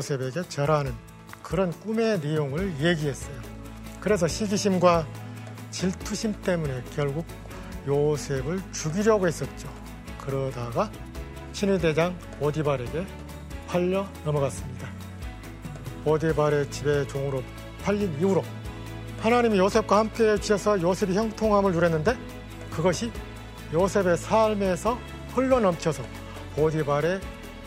요셉에게 절하는 그런 꿈의 내용을 얘기했어요. 그래서 시기심과 질투심 때문에 결국 요셉을 죽이려고 했었죠. 그러다가 신의 대장 오디발에게 팔려 넘어갔습니다. 오디발의 집에 종으로 팔린 이후로 하나님이 요셉과 함께 주셔서 요셉이 형통함을 누렸는데 그것이 요셉의 삶에서 흘러넘쳐서 보디발의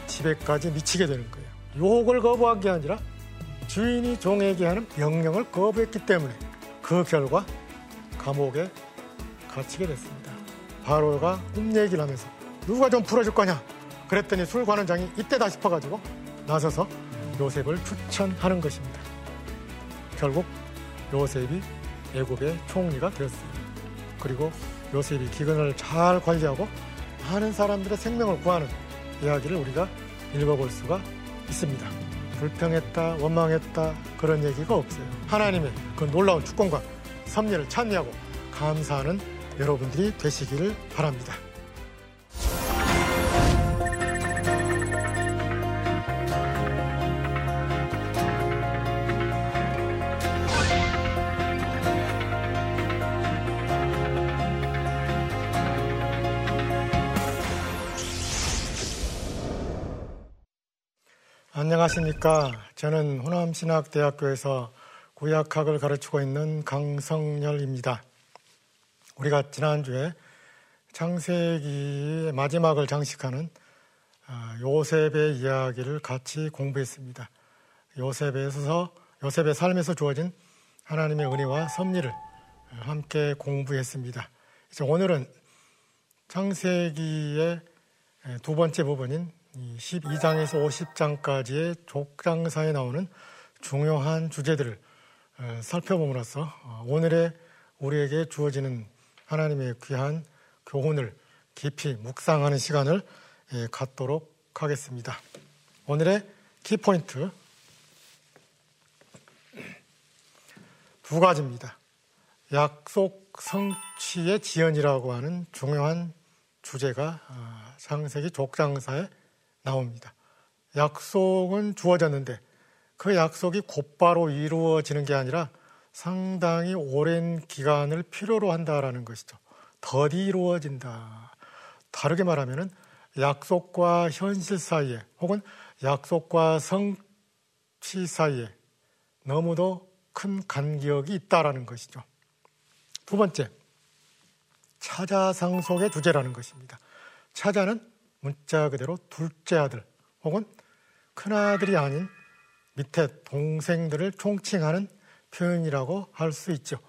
집에까지 미치게 되는 거예요. 유혹을 거부한 게 아니라 주인이 종에게 하는 명령을 거부했기 때문에 그 결과 감옥에 갇히게 됐습니다. 바로가 꿈 얘기를 하면서 누가 좀 풀어줄 거냐? 그랬더니 술 관원장이 이때다 싶어가지고 나서서 요셉을 추천하는 것입니다. 결국 요셉이 애굽의 총리가 되었습니다. 그리고 요셉이 기근을 잘 관리하고 많은 사람들의 생명을 구하는 이야기를 우리가 읽어볼 수가 있습니다. 불평했다, 원망했다 그런 얘기가 없어요. 하나님의 그 놀라운 축복과 섭리를 찬미하고 감사하는 여러분들이 되시기를 바랍니다. 안녕하십니까. 저는 호남신학대학교에서 구약학을 가르치고 있는 강성열입니다. 우리가 지난주에 창세기의 마지막을 장식하는 아, 요셉의 이야기를 같이 공부했습니다. 요셉에서 요셉의 삶에서 주어진 하나님의 은혜와 섭리를 함께 공부했습니다. 이제 오늘은 창세기의 두 번째 부분인 12장에서 50장까지의 족장사에 나오는 중요한 주제들을 살펴봄으로써 어, 오늘의 우리에게 주어지는 하나님의 귀한 교훈을 깊이 묵상하는 시간을 갖도록 하겠습니다. 오늘의 키포인트 두 가지입니다. 약속 성취의 지연이라고 하는 중요한 주제가 아, 창세기 족장사에 나옵니다. 약속은 주어졌는데 그 약속이 곧바로 이루어지는 게 아니라 상당히 오랜 기간을 필요로 한다라는 것이죠. 덜이 이루어진다. 다르게 말하면은 약속과 현실 사이에 혹은 약속과 성취 사이에 너무도 큰 간격이 있다라는 것이죠. 두 번째, 차자상속의 주제라는 것입니다. 차자는 문자 그대로 둘째 아들 혹은 큰아들이 아닌 밑에 동생들을 총칭하는 표현이라고 할 수 있죠.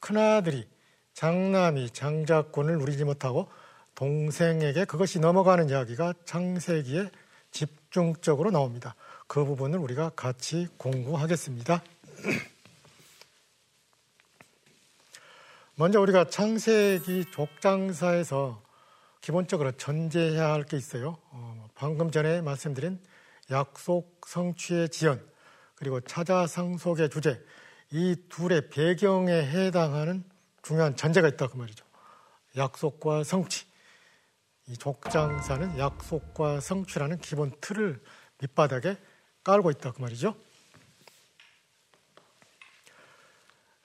큰아들이 장남이 장자권을 누리지 못하고 동생에게 그것이 넘어가는 이야기가 창세기에 집중적으로 나옵니다. 그 부분을 우리가 같이 공부하겠습니다. 먼저 우리가 창세기 족장사에서 기본적으로 전제해야 할 게 있어요. 어, 방금 전에 말씀드린 약속 성취의 지연 그리고 찾아 상속의 주제 이 둘의 배경에 해당하는 중요한 전제가 있다 그 말이죠. 약속과 성취. 이 족장사는 약속과 성취라는 기본 틀을 밑바닥에 깔고 있다 그 말이죠.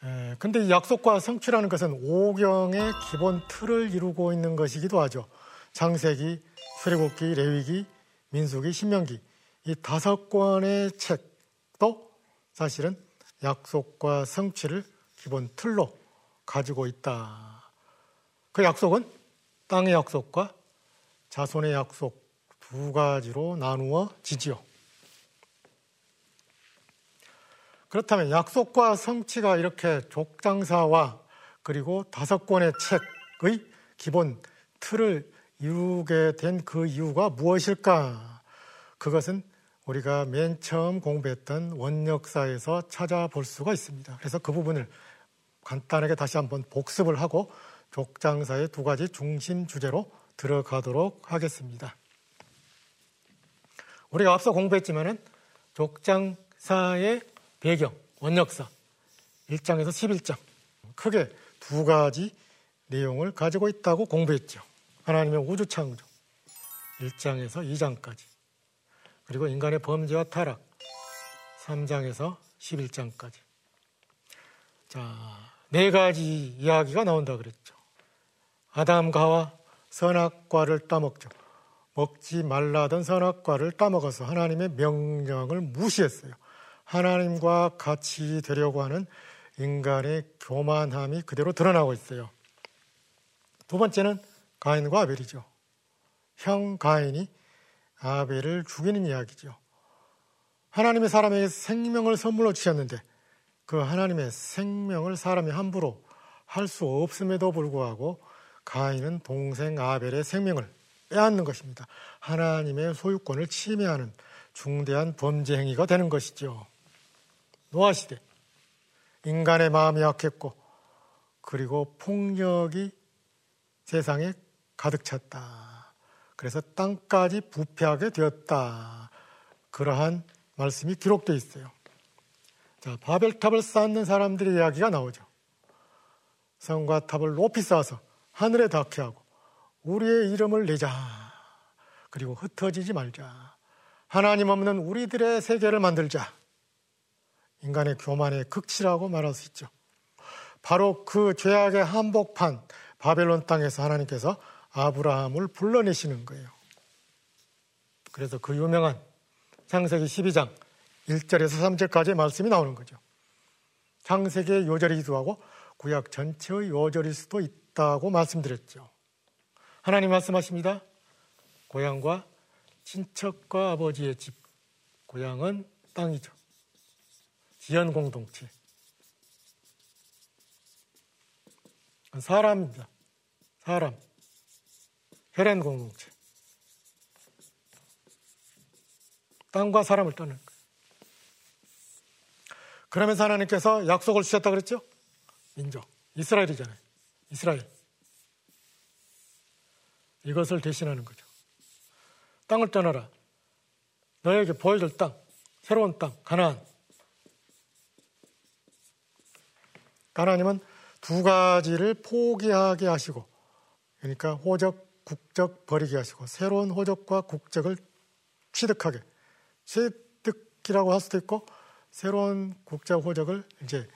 에, 근데 이 약속과 성취라는 것은 오경의 기본 틀을 이루고 있는 것이기도 하죠. 창세기, 출애굽기, 레위기, 민수기, 신명기 이 다섯 권의 책도 사실은 약속과 성취를 기본 틀로 가지고 있다. 그 약속은 땅의 약속과 자손의 약속 두 가지로 나누어지지요. 그렇다면 약속과 성취가 이렇게 족장사와 그리고 다섯 권의 책의 기본 틀을 이루게 된 그 이유가 무엇일까? 그것은 우리가 맨 처음 공부했던 원역사에서 찾아볼 수가 있습니다. 그래서 그 부분을 간단하게 다시 한번 복습을 하고 족장사의 두 가지 중심 주제로 들어가도록 하겠습니다. 우리가 앞서 공부했지만은 족장사의 배경, 원역사 1장에서 11장 크게 두 가지 내용을 가지고 있다고 공부했죠. 하나님의 우주 창조 1장에서 2장까지 그리고 인간의 범죄와 타락 3장에서 11장까지. 자, 네 가지 이야기가 나온다 그랬죠. 아담과 하와 선악과를 따먹죠. 먹지 말라던 선악과를 따먹어서 하나님의 명령을 무시했어요. 하나님과 같이 되려고 하는 인간의 교만함이 그대로 드러나고 있어요. 두 번째는 가인과 아벨이죠. 형 가인이 아벨을 죽이는 이야기죠. 하나님의 사람에게 생명을 선물로 주셨는데 그 하나님의 생명을 사람이 함부로 할 수 없음에도 불구하고 가인은 동생 아벨의 생명을 빼앗는 것입니다. 하나님의 소유권을 침해하는 중대한 범죄 행위가 되는 것이죠. 노아 시대 인간의 마음이 약했고 그리고 폭력이 세상에 가득 찼다. 그래서 땅까지 부패하게 되었다. 그러한 말씀이 기록되어 있어요. 자, 바벨탑을 쌓는 사람들의 이야기가 나오죠. 성과 탑을 높이 쌓아서 하늘에 닿게 하고 우리의 이름을 내자. 그리고 흩어지지 말자. 하나님 없는 우리들의 세계를 만들자. 인간의 교만의 극치라고 말할 수 있죠. 바로 그 죄악의 한복판 바벨론 땅에서 하나님께서 아브라함을 불러내시는 거예요. 그래서 그 유명한 창세기 12장 1절에서 3절까지의 말씀이 나오는 거죠. 창세기의 요절이기도 하고 구약 전체의 요절일 수도 있다고 말씀드렸죠. 하나님 말씀하십니다. 고향과 친척과 아버지의 집. 고향은 땅이죠. 지연 공동체. 사람입니다. 사람. 혈연 공동체. 땅과 사람을 떠는 거예요. 그러면서 하나님께서 약속을 주셨다 그랬죠? 민족. 이스라엘이잖아요. 이스라엘. 이것을 대신하는 거죠. 땅을 떠나라. 너에게 보여줄 땅, 새로운 땅, 가나안. 하나님은 두 가지를 포기하게 하시고, 그러니까 호적, 국적 버리게 하시고, 새로운 호적과 국적을 취득하게. 취득이라고 할 수도 있고, 새로운 국적, 호적을 이제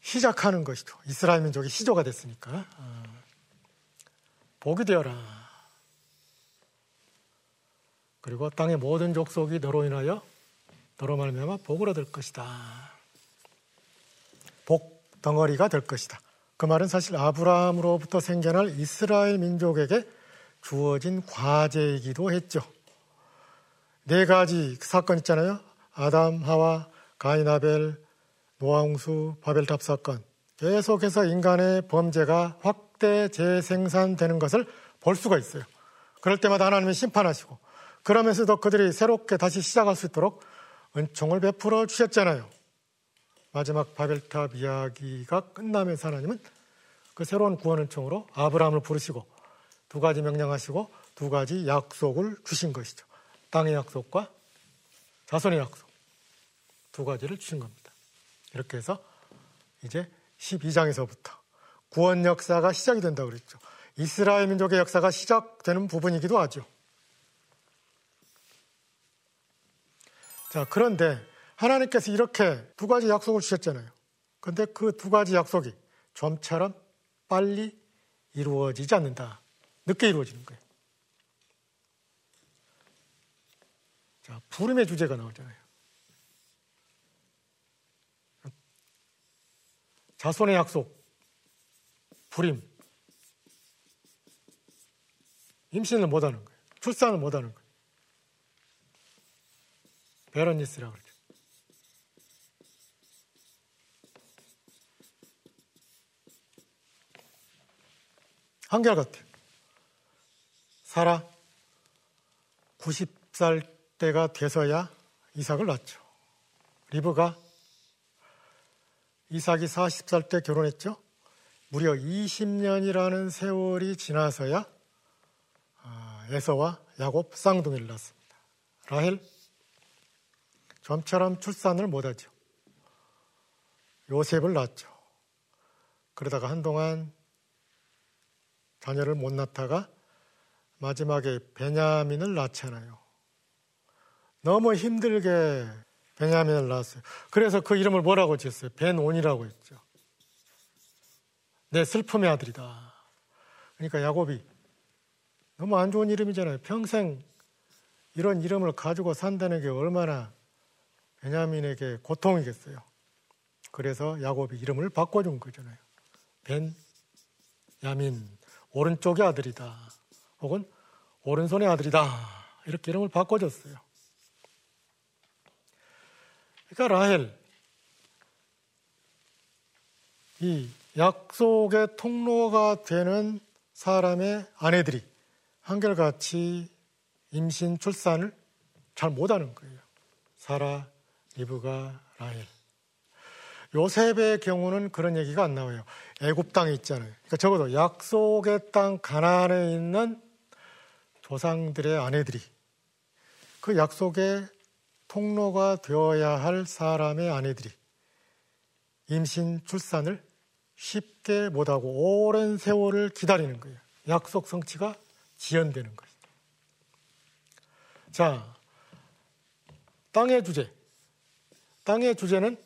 시작하는 것이죠. 이스라엘 민족이 시조가 됐으니까. 아. 복이 되어라. 그리고 땅의 모든 족속이 너로 인하여 너로 말미암아 복을 얻을 것이다. 복 덩어리가 될 것이다. 그 말은 사실 아브라함으로부터 생겨날 이스라엘 민족에게 주어진 과제이기도 했죠. 네 가지 사건 있잖아요. 아담, 하와, 가인 아벨, 노아홍수, 바벨탑 사건. 계속해서 인간의 범죄가 확대 재생산되는 것을 볼 수가 있어요. 그럴 때마다 하나님이 심판하시고 그러면서도 그들이 새롭게 다시 시작할 수 있도록 은총을 베풀어 주셨잖아요. 마지막 바벨탑 이야기가 끝나면서 하나님은 그 새로운 구원 은총으로 아브라함을 부르시고 두 가지 명령하시고 두 가지 약속을 주신 것이죠. 땅의 약속과 자손의 약속 두 가지를 주신 겁니다. 이렇게 해서 이제 12장에서부터 구원 역사가 시작이 된다고 그랬죠. 이스라엘 민족의 역사가 시작되는 부분이기도 하죠. 자, 그런데 하나님께서 이렇게 두 가지 약속을 주셨잖아요. 근데 그 두 가지 약속이 좀처럼 빨리 이루어지지 않는다. 늦게 이루어지는 거예요. 자, 부름의 주제가 나오잖아요. 자손의 약속, 불임, 임신을 못하는 거예요. 출산을 못하는 거예요. 베런니스라고 그러죠. 한결같아요. 사라 90살 때가 돼서야 이삭을 낳죠. 리브가 이삭이 40살 때 결혼했죠. 무려 20년이라는 세월이 지나서야 아, 에서와 야곱 쌍둥이를 낳습니다. 라헬 좀처럼 출산을 못하죠. 요셉을 낳죠. 그러다가 한동안 자녀를 못 낳다가 마지막에 베냐민을 낳잖아요. 너무 힘들게 베냐민을 낳았어요. 그래서 그 이름을 뭐라고 지었어요? 벤온이라고 했죠. 내 슬픔의 아들이다. 그러니까 야곱이 너무 안 좋은 이름이잖아요. 평생 이런 이름을 가지고 산다는 게 얼마나 베냐민에게 고통이겠어요. 그래서 야곱이 이름을 바꿔준 거잖아요. 벤 야민 오른쪽의 아들이다. 혹은 오른손의 아들이다. 이렇게 이름을 바꿔줬어요. 그러니까 라헬 이 약속의 통로가 되는 사람의 아내들이 한결같이 임신 출산을 잘 못하는 거예요. 사라, 리브가, 라헬. 요셉의 경우는 그런 얘기가 안 나와요. 애굽 땅에 있잖아요. 그러니까 적어도 약속의 땅 가나안에 있는 조상들의 아내들이 그 약속의 통로가 되어야 할 사람의 아내들이 임신 출산을 쉽게 못하고 오랜 세월을 기다리는 거예요. 약속 성취가 지연되는 거예요. 자, 땅의 주제. 땅의 주제는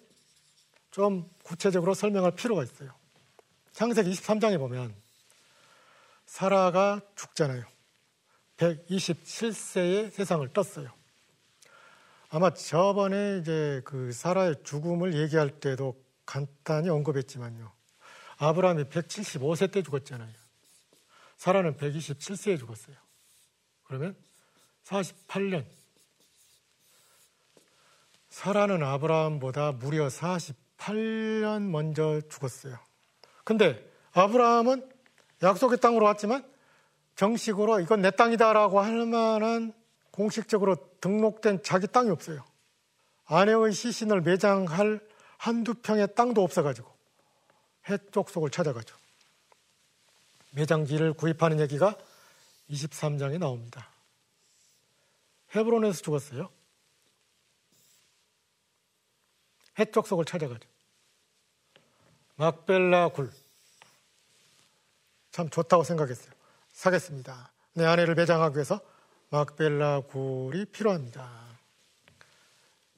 좀 구체적으로 설명할 필요가 있어요. 창세기 23장에 보면 사라가 죽잖아요. 127세의 세상을 떴어요. 아마 저번에 이제 그 사라의 죽음을 얘기할 때도 간단히 언급했지만요. 아브라함이 175세 때 죽었잖아요. 사라는 127세에 죽었어요. 그러면 48년. 사라는 아브라함보다 무려 48 년 먼저 죽었어요. 근데 아브라함은 약속의 땅으로 왔지만 정식으로 이건 내 땅이다라고 할 만한 공식적으로 등록된 자기 땅이 없어요. 아내의 시신을 매장할 한두 평의 땅도 없어가지고 해쪽 속을 찾아가죠. 매장지를 구입하는 얘기가 23장에 나옵니다. 헤브론에서 죽었어요. 해쪽 속을 찾아가죠. 막벨라 굴. 참 좋다고 생각했어요. 사겠습니다. 내 아내를 매장하기 위해서 막벨라 굴이 필요합니다.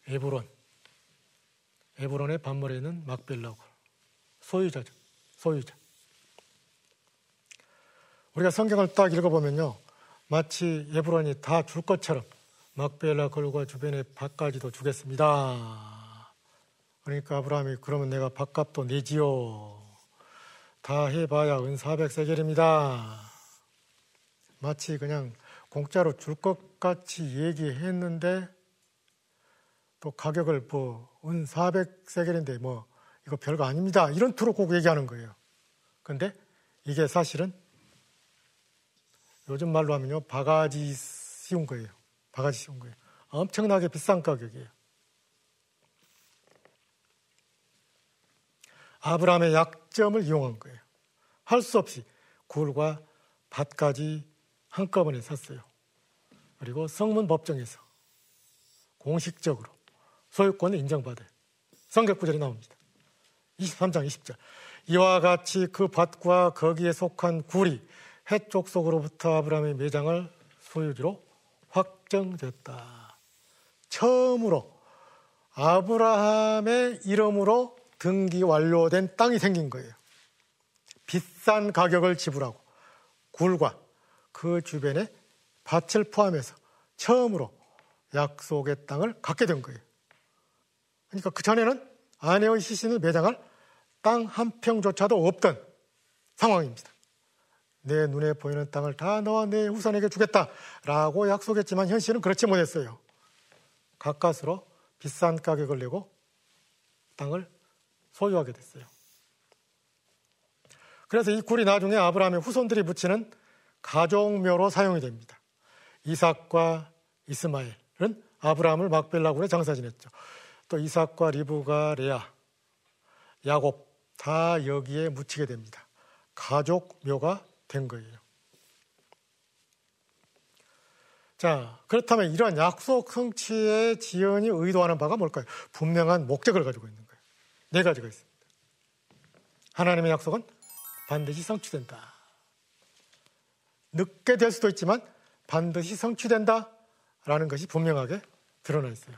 에브론. 에브론의 반머리에 있는 막벨라 굴. 소유자죠. 소유자. 우리가 성경을 딱 읽어보면요. 마치 에브론이 다 줄 것처럼 막벨라 굴과 주변의 밭까지도 주겠습니다. 그러니까 아브라함이 그러면 내가 밭값도 내지요. 다 해봐야 은 400세겔입니다. 마치 그냥 공짜로 줄 것 같이 얘기했는데 또 가격을 뭐은 400세겔인데 뭐 이거 별거 아닙니다. 이런 투로 꼭 얘기하는 거예요. 근데 이게 사실은 요즘 말로 하면요. 바가지 씌운 거예요. 바가지 씌운 거예요. 엄청나게 비싼 가격이에요. 아브라함의 약점을 이용한 거예요. 할 수 없이 굴과 밭까지 한꺼번에 샀어요. 그리고 성문 법정에서 공식적으로 소유권을 인정받아요. 성격 구절이 나옵니다. 23장 20절. 이와 같이 그 밭과 거기에 속한 굴이 해쪽 속으로부터 아브라함의 매장을 소유지로 확정됐다. 처음으로 아브라함의 이름으로 등기 완료된 땅이 생긴 거예요. 비싼 가격을 지불하고 굴과 그 주변에 밭을 포함해서 처음으로 약속의 땅을 갖게 된 거예요. 그러니까 그 전에는 아내의 시신을 매장할 땅 한 평조차도 없던 상황입니다. 내 눈에 보이는 땅을 다 너와 내 후손에게 주겠다라고 약속했지만 현실은 그렇지 못했어요. 가까스로 비싼 가격을 내고 땅을 소유하게 됐어요. 그래서 이 굴이 나중에 아브라함의 후손들이 붙이는 가족묘로 사용이 됩니다. 이삭과 이스마엘은 아브라함을 막벨라굴에 장사 지냈죠. 또 이삭과 리브가 레아, 야곱 다 여기에 묻히게 됩니다. 가족묘가 된 거예요. 자, 그렇다면 이러한 약속 성취의 지연이 의도하는 바가 뭘까요? 분명한 목적을 가지고 있는. 네 가지가 있습니다. 하나님의 약속은 반드시 성취된다. 늦게 될 수도 있지만 반드시 성취된다. 라는 것이 분명하게 드러나 있어요.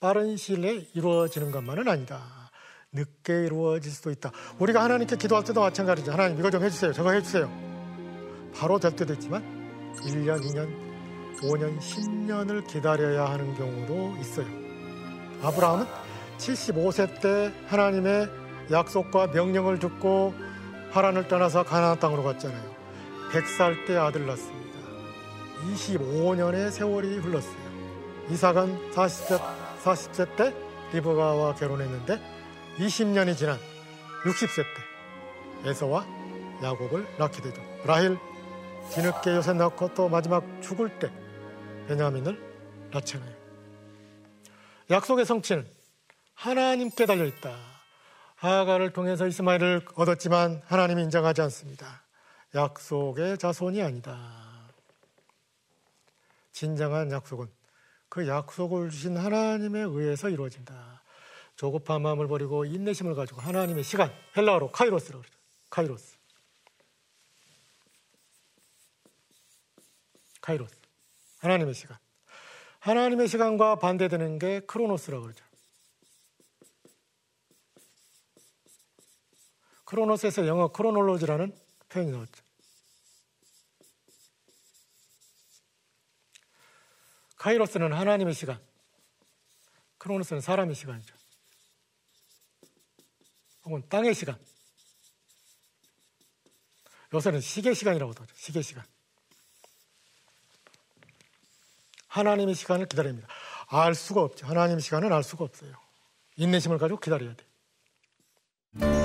빠른 시일 내에 이루어지는 것만은 아니다. 늦게 이루어질 수도 있다. 우리가 하나님께 기도할 때도 마찬가지죠. 하나님 이거 좀 해주세요. 저거 해주세요. 바로 될 때도 있지만 1년, 2년, 5년, 10년을 기다려야 하는 경우도 있어요. 아브라함은 75세 때 하나님의 약속과 명령을 듣고 하란을 떠나서 가나안 땅으로 갔잖아요. 100살 때 아들 낳습니다. 25년의 세월이 흘렀어요. 이삭은 40세, 40세 때 리브가와 결혼했는데 20년이 지난 60세 때 에서와 야곱을 낳게 되죠. 라헬 뒤늦게 요새 낳고 또 마지막 죽을 때 베냐민을 낳잖아요. 약속의 성취는 하나님께 달려 있다. 하가를 통해서 이스마엘을 얻었지만 하나님이 인정하지 않습니다. 약속의 자손이 아니다. 진정한 약속은 그 약속을 주신 하나님에 의해서 이루어진다. 조급한 마음을 버리고 인내심을 가지고 하나님의 시간, 헬라어로 카이로스라고 그러죠. 카이로스. 카이로스. 하나님의 시간. 하나님의 시간과 반대되는 게 크로노스라고 그러죠. 크로노스에서 영어 chronology라는 표현이 나왔죠. 카이로스는 하나님의 시간, 크로노스는 사람의 시간이죠. 혹은 땅의 시간. 요새는 시계 시간이라고도 하죠. 시계 시간. 하나님의 시간을 기다립니다. 알 수가 없죠. 하나님의 시간은 알 수가 없어요. 인내심을 가지고 기다려야 돼요.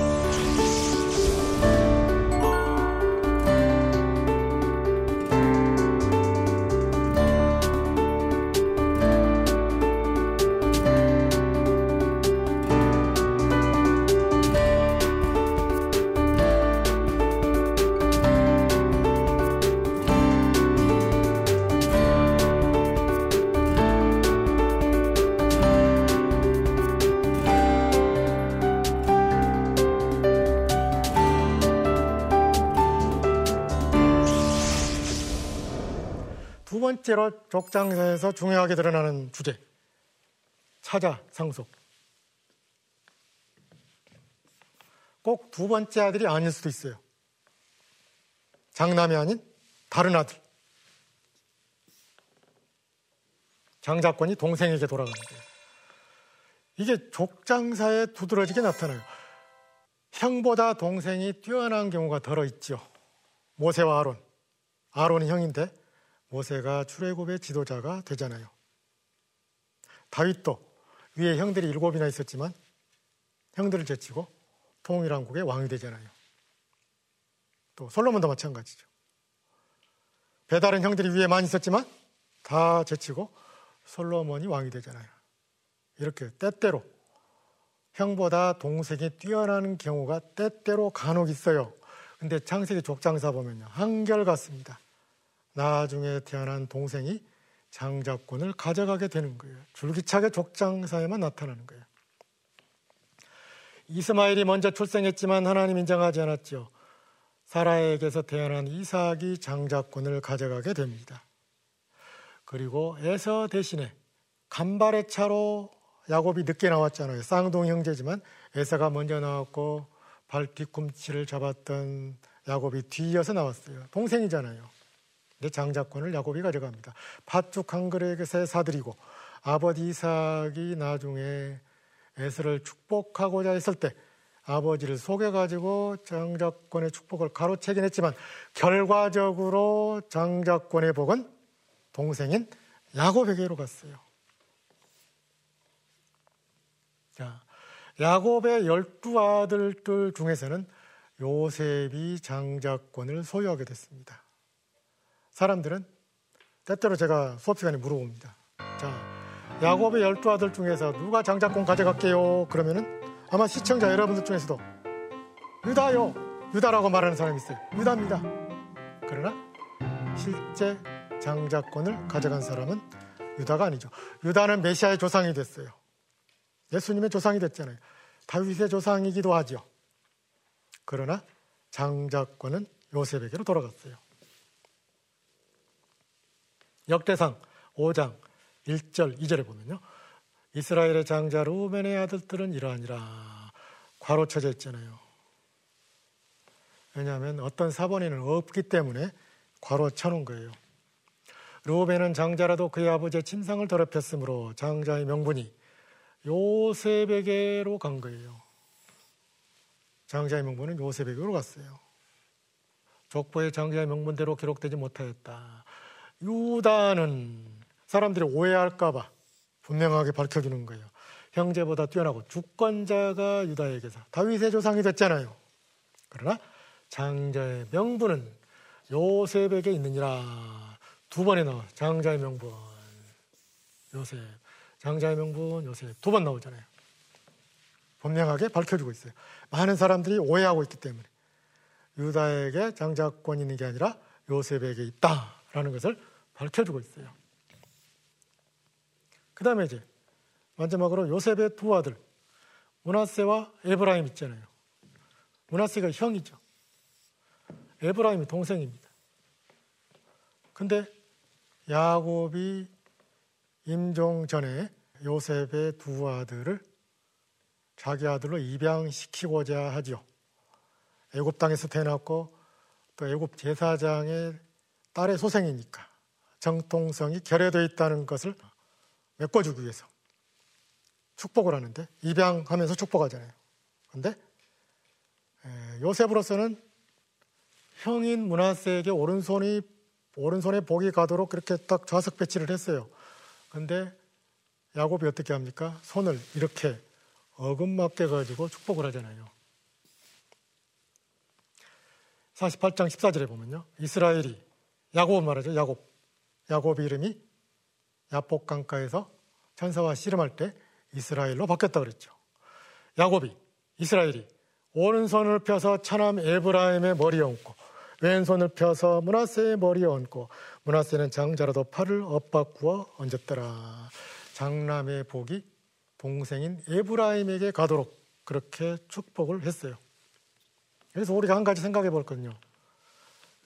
번째로 족장에서 중요하게 드러나는 주제. 사자, 상속. 꼭 두 번째 아들이 아닐 수도 있어요. 장남이 아닌 다른 아들. 장자권이 동생에게 돌아가는 거예요. 이게 족장사에 두드러지게 나타나요. 형보다 동생이 뛰어난 경우가 덜어 있죠. 모세와 아론. 아론이 형인데 모세가 출애굽의 지도자가 되잖아요. 다윗도 위에 형들이 일곱이나 있었지만 형들을 제치고 통일왕국의 왕이 되잖아요. 또 솔로몬도 마찬가지죠. 배달은 형들이 위에 많이 있었지만 다 제치고 솔로몬이 왕이 되잖아요. 이렇게 때때로 형보다 동생이 뛰어나는 경우가 때때로 간혹 있어요. 근데 창세기 족장사 보면요. 한결 같습니다. 나중에 태어난 동생이 장자권을 가져가게 되는 거예요. 줄기차게 족장사에만 나타나는 거예요. 이스마엘이 먼저 출생했지만 하나님 인정하지 않았죠. 사라에게서 태어난 이삭이 장자권을 가져가게 됩니다. 그리고 에서 대신에 간발의 차로 야곱이 늦게 나왔잖아요. 쌍둥 형제지만 에서가 먼저 나왔고 발 뒤꿈치를 잡았던 야곱이 뒤이어서 나왔어요. 동생이잖아요. 내 장자권을 야곱이 가져갑니다. 팥죽 한 그릇에 사드리고 아버지 이삭이 나중에 에스를 축복하고자 했을 때 아버지를 속여가지고 장자권의 축복을 가로채긴 했지만 결과적으로 장자권의 복은 동생인 야곱에게로 갔어요. 자, 야곱의 열두 아들들 중에서는 요셉이 장자권을 소유하게 됐습니다. 사람들은 때때로 제가 수업 시간에 물어봅니다. 자, 야곱의 열두 아들 중에서 누가 장자권 가져갈게요? 그러면은 아마 시청자 여러분들 중에서도 유다요! 유다라고 말하는 사람이 있어요. 유다입니다. 그러나 실제 장자권을 가져간 사람은 유다가 아니죠. 유다는 메시아의 조상이 됐어요. 예수님의 조상이 됐잖아요. 다윗의 조상이기도 하죠. 그러나 장자권은 요셉에게로 돌아갔어요. 역대상 5장 1절, 2절에 보면요. 이스라엘의 장자 루벤의 아들들은 이러하니라. 괄호 쳐져 있잖아요. 왜냐하면 어떤 사본에는 없기 때문에 괄호 쳐놓은 거예요. 루벤은 장자라도 그의 아버지의 침상을 더럽혔으므로 장자의 명분이 요셉에게로 간 거예요. 장자의 명분은 요셉에게로 갔어요. 족보의 장자의 명분대로 기록되지 못하였다. 유다는 사람들이 오해할까봐 분명하게 밝혀주는 거예요. 형제보다 뛰어나고 주권자가 유다에게서 다윗의 조상이 됐잖아요. 그러나 장자의 명분은 요셉에게 있느니라. 두 번에 나와 장자의 명분 요셉 장자의 명분 요셉 두 번 나오잖아요. 분명하게 밝혀주고 있어요. 많은 사람들이 오해하고 있기 때문에 유다에게 장자권이 있는 게 아니라 요셉에게 있다 라는 것을 밝혀주고 있어요. 그 다음에 이제 마지막으로 요셉의 두 아들 문하세와 에브라임 있잖아요. 문하세가 형이죠. 에브라임이 동생입니다. 근데 야곱이 임종 전에 요셉의 두 아들을 자기 아들로 입양시키고자 하지요. 애굽 땅에서 태어났고 또 애굽 제사장의 딸의 소생이니까 정통성이 결여되어 있다는 것을 메꿔주기 위해서 축복을 하는데 입양하면서 축복하잖아요. 그런데 요셉으로서는 형인 문하세에게 오른손이 오른손에 복이 가도록 그렇게 딱 좌석 배치를 했어요. 근데 야곱이 어떻게 합니까? 손을 이렇게 어금맞게 가지고 축복을 하잖아요. 48장 14절에 보면요. 이스라엘이 야곱 말하죠. 야곱. 야곱 이름이 야복 강가에서 천사와 씨름할 때 이스라엘로 바뀌었다 그랬죠. 야곱이 이스라엘이 오른손을 펴서 차남 에브라임의 머리에 얹고 왼손을 펴서 문하세의 머리에 얹고 문하세는 장자라도 팔을 엇바꾸어 얹었더라. 장남의 복이 동생인 에브라임에게 가도록 그렇게 축복을 했어요. 그래서 우리가 한 가지 생각해 볼 거든요.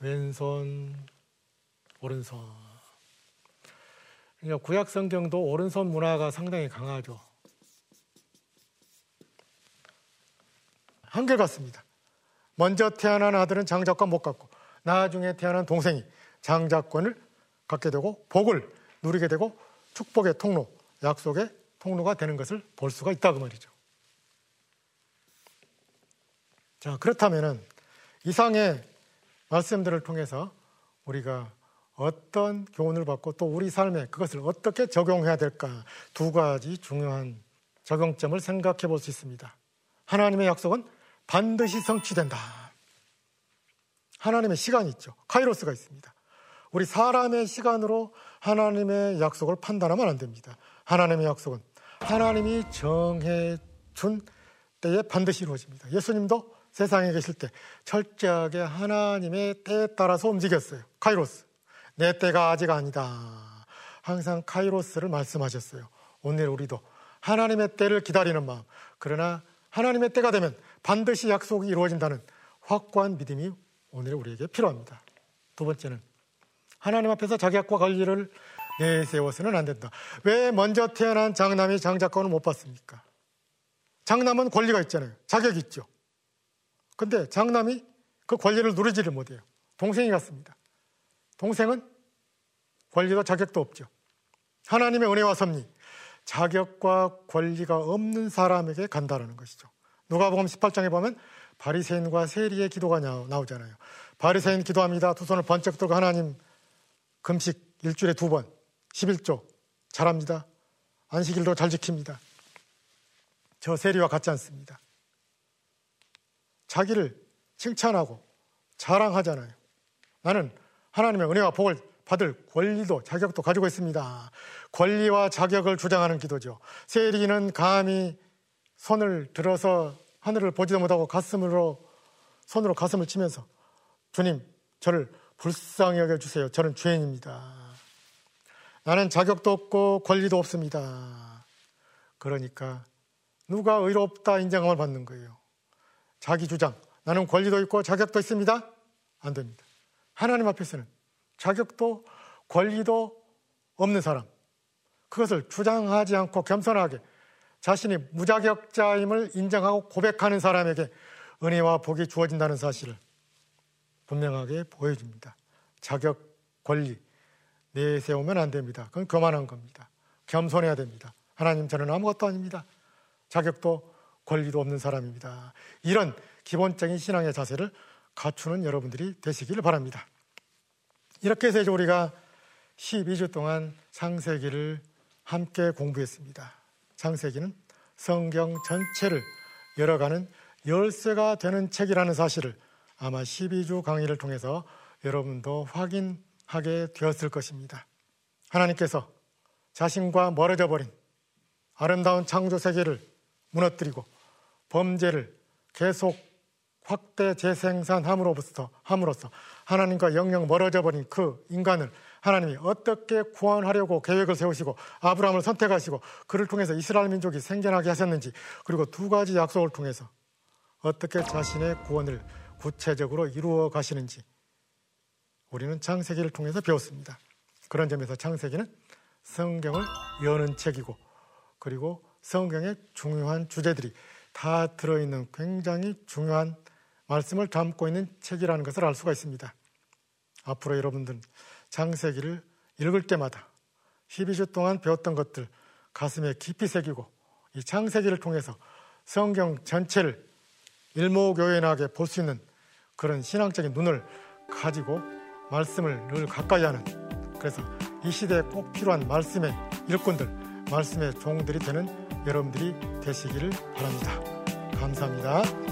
왼손, 오른손. 그러니까 구약 성경도 오른손 문화가 상당히 강하죠. 한결같습니다. 먼저 태어난 아들은 장자권 못 갖고 나중에 태어난 동생이 장자권을 갖게 되고 복을 누리게 되고 축복의 통로, 약속의 통로가 되는 것을 볼 수가 있다 그 말이죠. 자, 그렇다면은 이상의 말씀들을 통해서 우리가 어떤 교훈을 받고 또 우리 삶에 그것을 어떻게 적용해야 될까 두 가지 중요한 적용점을 생각해 볼 수 있습니다. 하나님의 약속은 반드시 성취된다. 하나님의 시간이 있죠. 카이로스가 있습니다. 우리 사람의 시간으로 하나님의 약속을 판단하면 안 됩니다. 하나님의 약속은 하나님이 정해준 때에 반드시 이루어집니다. 예수님도 세상에 계실 때 철저하게 하나님의 때에 따라서 움직였어요. 카이로스. 내 때가 아직 아니다. 항상 카이로스를 말씀하셨어요. 오늘 우리도 하나님의 때를 기다리는 마음. 그러나 하나님의 때가 되면 반드시 약속이 이루어진다는 확고한 믿음이 오늘 우리에게 필요합니다. 두 번째는 하나님 앞에서 자격과 권리를 내세워서는 안 된다. 왜 먼저 태어난 장남이 장자권을 못 받습니까? 장남은 권리가 있잖아요. 자격이 있죠. 근데 장남이 그 권리를 누리지를 못해요. 동생이 같습니다. 동생은 권리도 자격도 없죠. 하나님의 은혜와 섭리, 자격과 권리가 없는 사람에게 간다라는 것이죠. 누가복음 18장에 보면 바리새인과 세리의 기도가 나오잖아요. 바리새인 기도합니다. 두 손을 번쩍 들고 하나님 금식 일주일에 두 번, 11조 잘합니다. 안식일도 잘 지킵니다. 저 세리와 같지 않습니다. 자기를 칭찬하고 자랑하잖아요. 나는 하나님의 은혜와 복을 받을 권리도 자격도 가지고 있습니다. 권리와 자격을 주장하는 기도죠. 세리는 감히 손을 들어서 하늘을 보지도 못하고 가슴으로 손으로 가슴을 치면서 주님 저를 불쌍히 여겨주세요. 저는 죄인입니다. 나는 자격도 없고 권리도 없습니다. 그러니까 누가 의롭다 인정함을 받는 거예요. 자기 주장. 나는 권리도 있고 자격도 있습니다. 안 됩니다. 하나님 앞에서는 자격도 권리도 없는 사람. 그것을 주장하지 않고 겸손하게 자신이 무자격자임을 인정하고 고백하는 사람에게 은혜와 복이 주어진다는 사실을 분명하게 보여줍니다. 자격, 권리 내세우면 안 됩니다. 그건 교만한 겁니다. 겸손해야 됩니다. 하나님 저는 아무것도 아닙니다. 자격도 권리도 없는 사람입니다. 이런 기본적인 신앙의 자세를 갖추는 여러분들이 되시기를 바랍니다. 이렇게 해서 우리가 12주 동안 창세기를 함께 공부했습니다. 창세기는 성경 전체를 열어가는 열쇠가 되는 책이라는 사실을 아마 12주 강의를 통해서 여러분도 확인하게 되었을 것입니다. 하나님께서 자신과 멀어져 버린 아름다운 창조 세계를 무너뜨리고 범죄를 계속 확대 재생산함으로부터 함으로써 하나님과 영영 멀어져 버린 그 인간을 하나님이 어떻게 구원하려고 계획을 세우시고 아브라함을 선택하시고 그를 통해서 이스라엘 민족이 생겨나게 하셨는지 그리고 두 가지 약속을 통해서 어떻게 자신의 구원을 구체적으로 이루어 가시는지 우리는 창세기를 통해서 배웠습니다. 그런 점에서 창세기는 성경을 여는 책이고 그리고 성경의 중요한 주제들이 다 들어있는 굉장히 중요한 말씀을 담고 있는 책이라는 것을 알 수가 있습니다. 앞으로 여러분들 창세기를 읽을 때마다 12주 동안 배웠던 것들 가슴에 깊이 새기고 이 창세기를 통해서 성경 전체를 일목요연하게 볼 수 있는 그런 신앙적인 눈을 가지고 말씀을 늘 가까이 하는 그래서 이 시대에 꼭 필요한 말씀의 일꾼들, 말씀의 종들이 되는 여러분들이 되시기를 바랍니다. 감사합니다.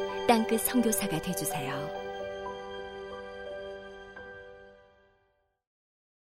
땅끝 성교사가 되주세요